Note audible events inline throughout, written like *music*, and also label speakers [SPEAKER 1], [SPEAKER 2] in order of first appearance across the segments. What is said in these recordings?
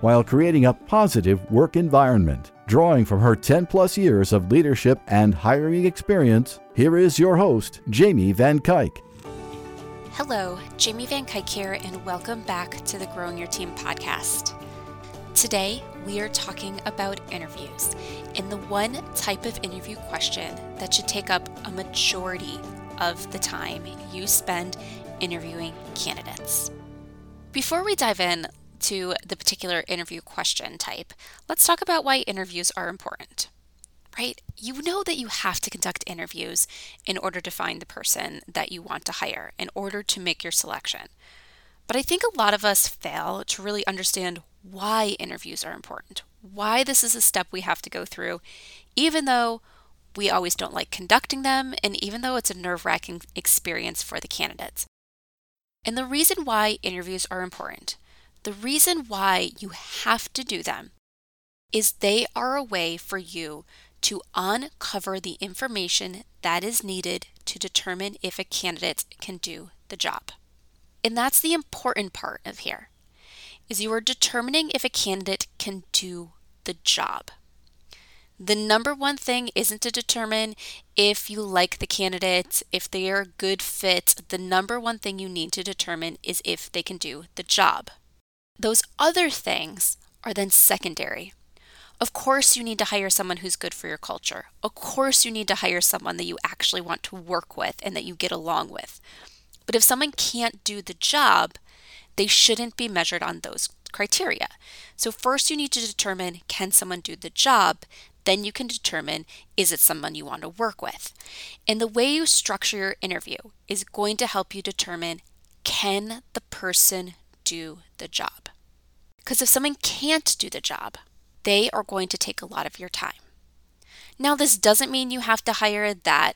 [SPEAKER 1] while creating a positive work environment. Drawing from her 10 plus years of leadership and hiring experience, here is your host, Jamie Van Cuyk.
[SPEAKER 2] Hello, Jamie Van Cuyk here, and welcome back to the Growing Your Team podcast. Today, we are talking about interviews and the one type of interview question that should take up a majority of the time you spend interviewing candidates. Before we dive in, to the particular interview question type, let's talk about why interviews are important. Right? You know that you have to conduct interviews in order to find the person that you want to hire, in order to make your selection. But I think a lot of us fail to really understand why interviews are important, why this is a step we have to go through, even though we always don't like conducting them, and even though it's a nerve wracking experience for the candidates. And the reason why interviews are important the reason why you have to do them is they are a way for you to uncover the information that is needed to determine if a candidate can do the job. And that's the important part of here is you are determining if a candidate can do the job. The number one thing isn't to determine if you like the candidate, if they are a good fit. The number one thing you need to determine is if they can do the job. Those other things are then secondary. Of course, you need to hire someone who's good for your culture. Of course, you need to hire someone that you actually want to work with and that you get along with. But if someone can't do the job, they shouldn't be measured on those criteria. So, first, you need to determine can someone do the job? Then you can determine is it someone you want to work with? And the way you structure your interview is going to help you determine can the person do the job? Because if someone can't do the job, they are going to take a lot of your time. Now, this doesn't mean you have to hire that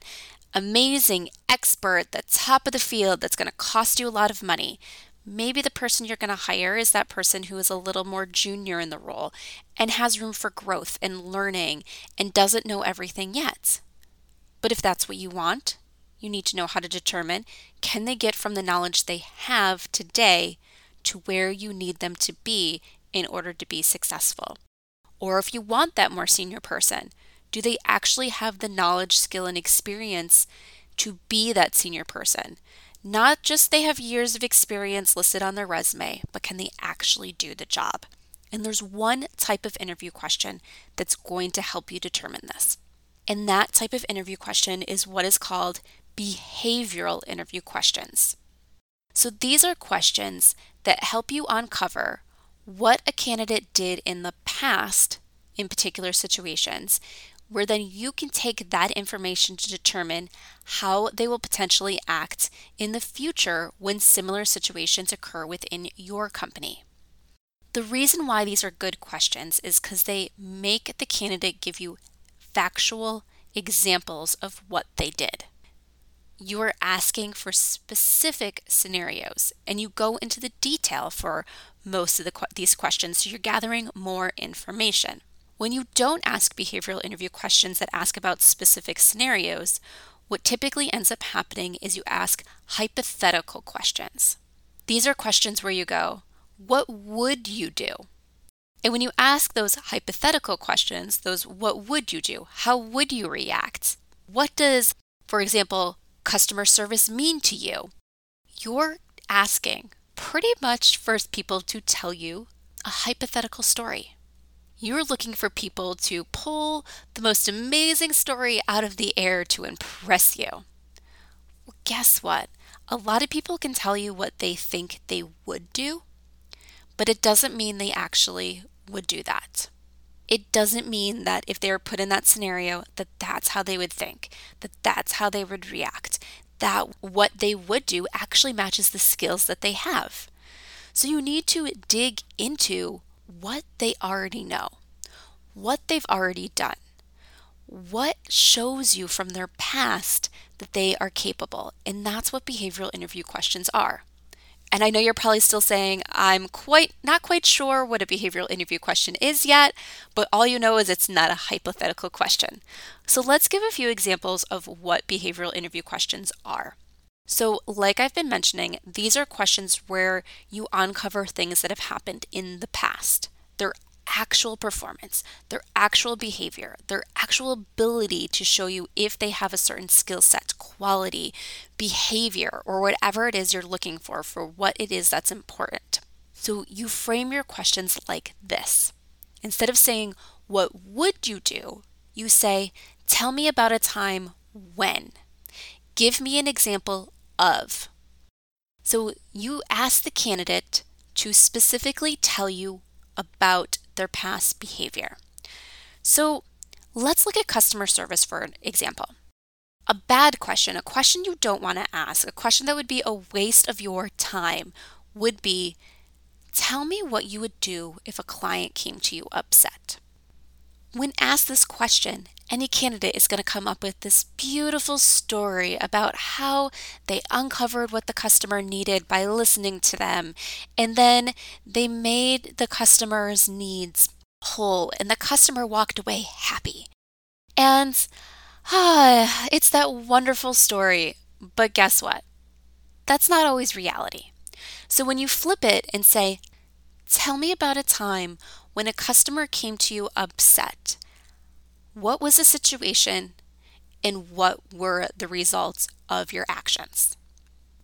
[SPEAKER 2] amazing expert, the top of the field that's going to cost you a lot of money. Maybe the person you're going to hire is that person who is a little more junior in the role and has room for growth and learning and doesn't know everything yet. But if that's what you want, you need to know how to determine can they get from the knowledge they have today to where you need them to be in order to be successful. Or if you want that more senior person, do they actually have the knowledge, skill, and experience to be that senior person? Not just they have years of experience listed on their resume, but can they actually do the job? And there's one type of interview question that's going to help you determine this. And that type of interview question is what is called behavioral interview questions. So these are questions that help you uncover what a candidate did in the past in particular situations, where then you can take that information to determine how they will potentially act in the future when similar situations occur within your company. The reason why these are good questions is because they make the candidate give you factual examples of what they did you are asking for specific scenarios and you go into the detail for most of the, these questions so you're gathering more information. When you don't ask behavioral interview questions that ask about specific scenarios, what typically ends up happening is you ask hypothetical questions. These are questions where you go, What would you do? And when you ask those hypothetical questions, those what would you do? How would you react? What does, for example, customer service mean to you? You're asking pretty much for people to tell you a hypothetical story. You're looking for people to pull the most amazing story out of the air to impress you. Well, guess what? A lot of people can tell you what they think they would do, but it doesn't mean they actually would do that it doesn't mean that if they were put in that scenario that that's how they would think that that's how they would react that what they would do actually matches the skills that they have so you need to dig into what they already know what they've already done. What shows you from their past that they are capable? And that's what behavioral interview questions are. And I know you're probably still saying, I'm quite not quite sure what a behavioral interview question is yet, but all you know is it's not a hypothetical question. So let's give a few examples of what behavioral interview questions are. So, like I've been mentioning, these are questions where you uncover things that have happened in the past. They're actual performance, their actual behavior, their actual ability to show you if they have a certain skill set, quality, behavior, or whatever it is you're looking for for what it is that's important. So you frame your questions like this. Instead of saying, What would you do? you say, Tell me about a time when. Give me an example of. So you ask the candidate to specifically tell you about their past behavior. So let's look at customer service for an example. A bad question, a question you don't want to ask, a question that would be a waste of your time would be Tell me what you would do if a client came to you upset. When asked this question, any candidate is going to come up with this beautiful story about how they uncovered what the customer needed by listening to them. And then they made the customer's needs whole, and the customer walked away happy. And ah, *sighs* it's that wonderful story. But guess what? That's not always reality. So when you flip it and say, Tell me about a time when a customer came to you upset what was the situation and what were the results of your actions.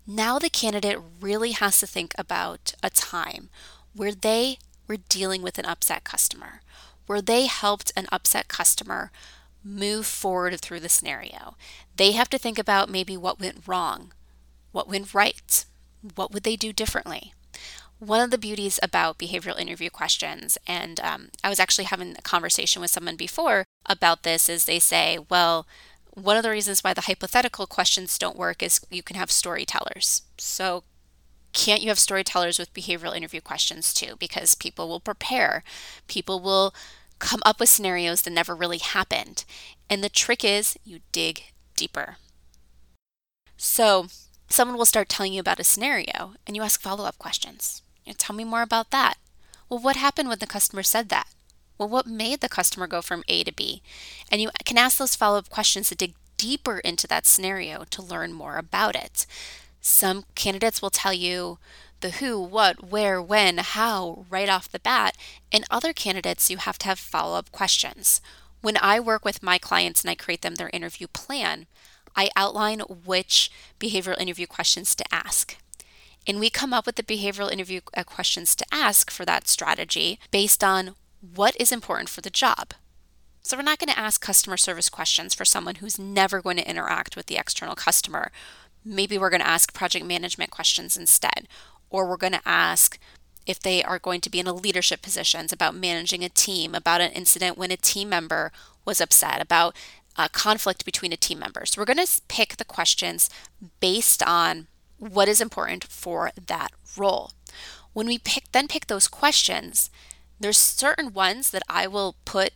[SPEAKER 2] Now the candidate really has to think about a time where they were dealing with an upset customer, where they helped an upset customer move forward through the scenario. They have to think about maybe what went wrong, what went right, what would they do differently one of the beauties about behavioral interview questions, and um, I was actually having a conversation with someone before about this, is they say, well, one of the reasons why the hypothetical questions don't work is you can have storytellers. So, can't you have storytellers with behavioral interview questions too? Because people will prepare, people will come up with scenarios that never really happened. And the trick is you dig deeper. So, someone will start telling you about a scenario and you ask follow up questions. You know, tell me more about that. Well, what happened when the customer said that? Well, what made the customer go from A to B? And you can ask those follow up questions to dig deeper into that scenario to learn more about it. Some candidates will tell you the who, what, where, when, how right off the bat, and other candidates you have to have follow up questions. When I work with my clients and I create them their interview plan, I outline which behavioral interview questions to ask. And we come up with the behavioral interview uh, questions to ask for that strategy based on what is important for the job. So, we're not going to ask customer service questions for someone who's never going to interact with the external customer. Maybe we're going to ask project management questions instead, or we're going to ask if they are going to be in a leadership positions about managing a team, about an incident when a team member was upset, about a conflict between a team member. So, we're going to pick the questions based on what is important for that role. When we pick then pick those questions, there's certain ones that I will put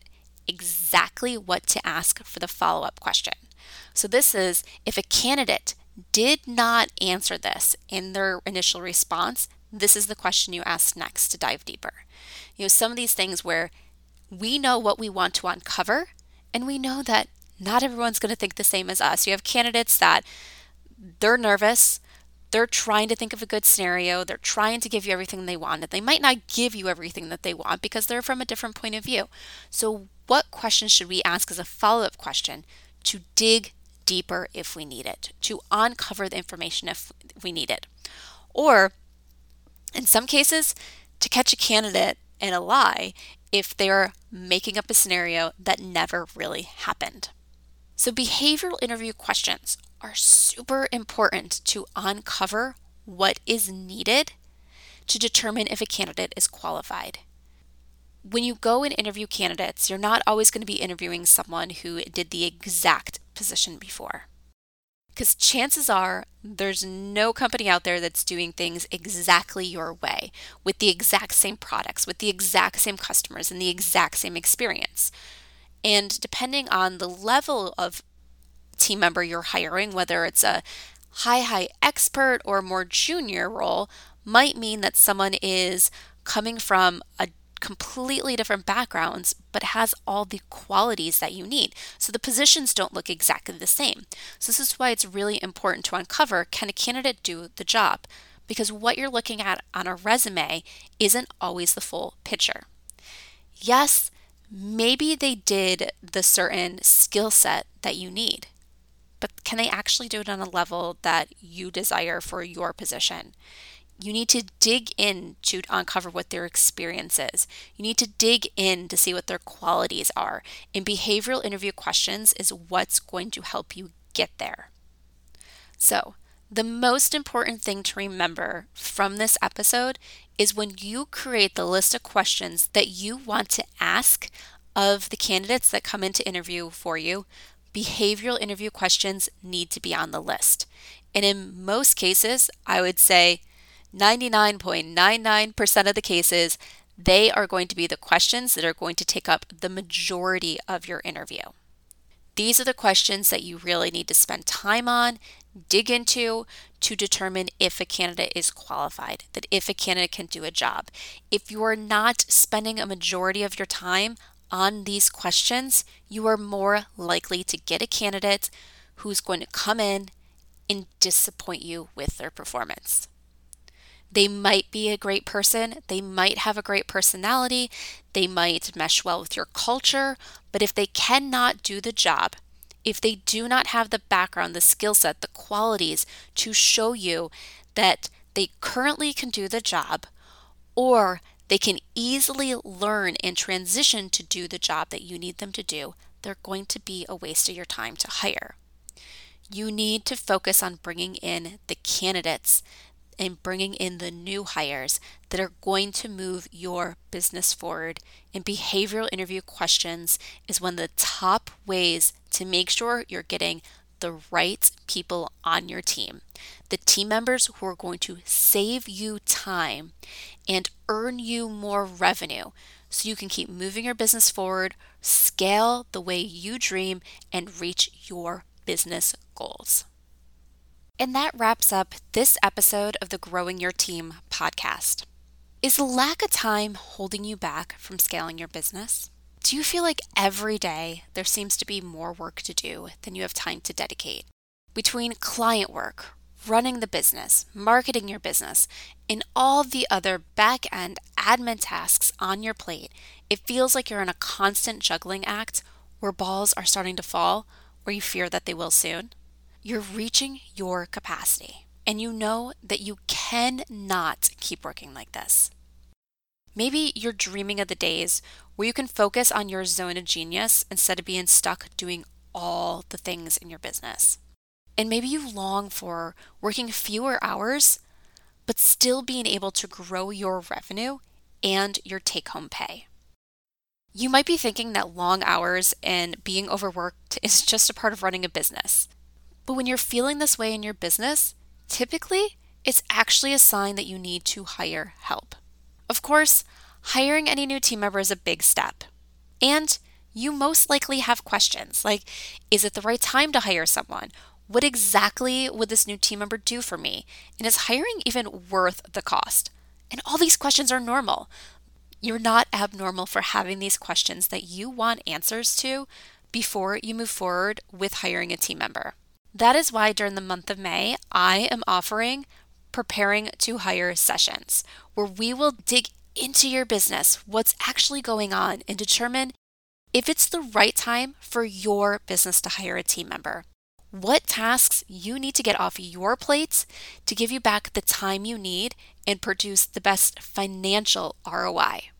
[SPEAKER 2] exactly what to ask for the follow-up question. So this is if a candidate did not answer this in their initial response, this is the question you ask next to dive deeper. You know, some of these things where we know what we want to uncover and we know that not everyone's going to think the same as us. You have candidates that they're nervous, they're trying to think of a good scenario. They're trying to give you everything they want. And they might not give you everything that they want because they're from a different point of view. So, what questions should we ask as a follow up question to dig deeper if we need it, to uncover the information if we need it? Or, in some cases, to catch a candidate in a lie if they're making up a scenario that never really happened. So, behavioral interview questions are super important to uncover what is needed to determine if a candidate is qualified. When you go and interview candidates, you're not always going to be interviewing someone who did the exact position before. Because chances are there's no company out there that's doing things exactly your way with the exact same products, with the exact same customers, and the exact same experience. And depending on the level of team member you're hiring, whether it's a high, high expert or more junior role, might mean that someone is coming from a completely different backgrounds, but has all the qualities that you need. So the positions don't look exactly the same. So this is why it's really important to uncover can a candidate do the job? Because what you're looking at on a resume isn't always the full picture. Yes, maybe they did the certain skill set that you need, but can they actually do it on a level that you desire for your position? you need to dig in to uncover what their experience is. You need to dig in to see what their qualities are. And behavioral interview questions is what's going to help you get there. So, the most important thing to remember from this episode is when you create the list of questions that you want to ask of the candidates that come in to interview for you, behavioral interview questions need to be on the list. And in most cases, I would say 99.99% of the cases, they are going to be the questions that are going to take up the majority of your interview. These are the questions that you really need to spend time on, dig into to determine if a candidate is qualified, that if a candidate can do a job. If you are not spending a majority of your time on these questions, you are more likely to get a candidate who's going to come in and disappoint you with their performance. They might be a great person, they might have a great personality, they might mesh well with your culture, but if they cannot do the job, if they do not have the background, the skill set, the qualities to show you that they currently can do the job, or they can easily learn and transition to do the job that you need them to do, they're going to be a waste of your time to hire. You need to focus on bringing in the candidates and bringing in the new hires that are going to move your business forward. And behavioral interview questions is one of the top ways to make sure you're getting the right people on your team. The team members who are going to save you time and earn you more revenue so you can keep moving your business forward, scale the way you dream, and reach your business goals. And that wraps up this episode of the Growing Your Team podcast. Is lack of time holding you back from scaling your business? Do you feel like every day there seems to be more work to do than you have time to dedicate? Between client work, running the business, marketing your business, and all the other back end admin tasks on your plate, it feels like you're in a constant juggling act where balls are starting to fall or you fear that they will soon. You're reaching your capacity, and you know that you cannot keep working like this. Maybe you're dreaming of the days where you can focus on your zone of genius instead of being stuck doing all the things in your business. And maybe you long for working fewer hours, but still being able to grow your revenue and your take home pay. You might be thinking that long hours and being overworked *laughs* is just a part of running a business. But when you're feeling this way in your business, typically it's actually a sign that you need to hire help. Of course, hiring any new team member is a big step. And you most likely have questions like Is it the right time to hire someone? What exactly would this new team member do for me? And is hiring even worth the cost? And all these questions are normal. You're not abnormal for having these questions that you want answers to before you move forward with hiring a team member. That is why during the month of May, I am offering preparing to hire sessions where we will dig into your business, what's actually going on, and determine if it's the right time for your business to hire a team member. What tasks you need to get off your plates to give you back the time you need and produce the best financial ROI.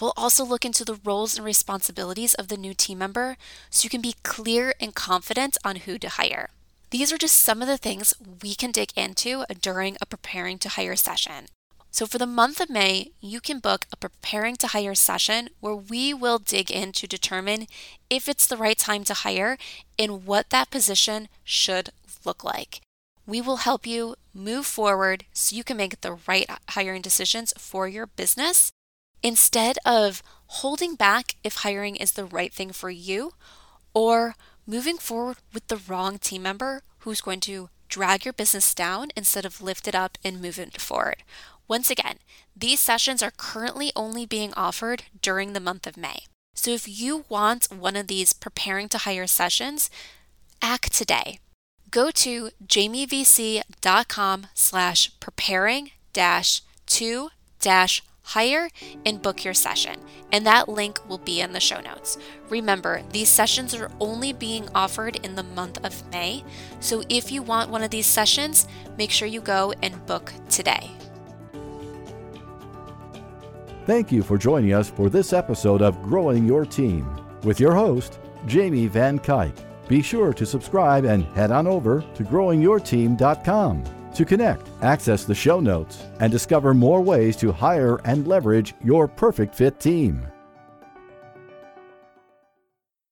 [SPEAKER 2] We'll also look into the roles and responsibilities of the new team member so you can be clear and confident on who to hire. These are just some of the things we can dig into during a preparing to hire session. So, for the month of May, you can book a preparing to hire session where we will dig in to determine if it's the right time to hire and what that position should look like. We will help you move forward so you can make the right hiring decisions for your business instead of holding back if hiring is the right thing for you or moving forward with the wrong team member who's going to drag your business down instead of lift it up and move it forward. Once again, these sessions are currently only being offered during the month of May. So if you want one of these preparing to hire sessions, act today. Go to jamievc.com slash preparing dash to dash hire and book your session. And that link will be in the show notes. Remember, these sessions are only being offered in the month of May. So if you want one of these sessions, make sure you go and book today.
[SPEAKER 1] Thank you for joining us for this episode of Growing Your Team with your host, Jamie Van Cuyk. Be sure to subscribe and head on over to growingyourteam.com to connect, access the show notes, and discover more ways to hire and leverage your perfect fit team.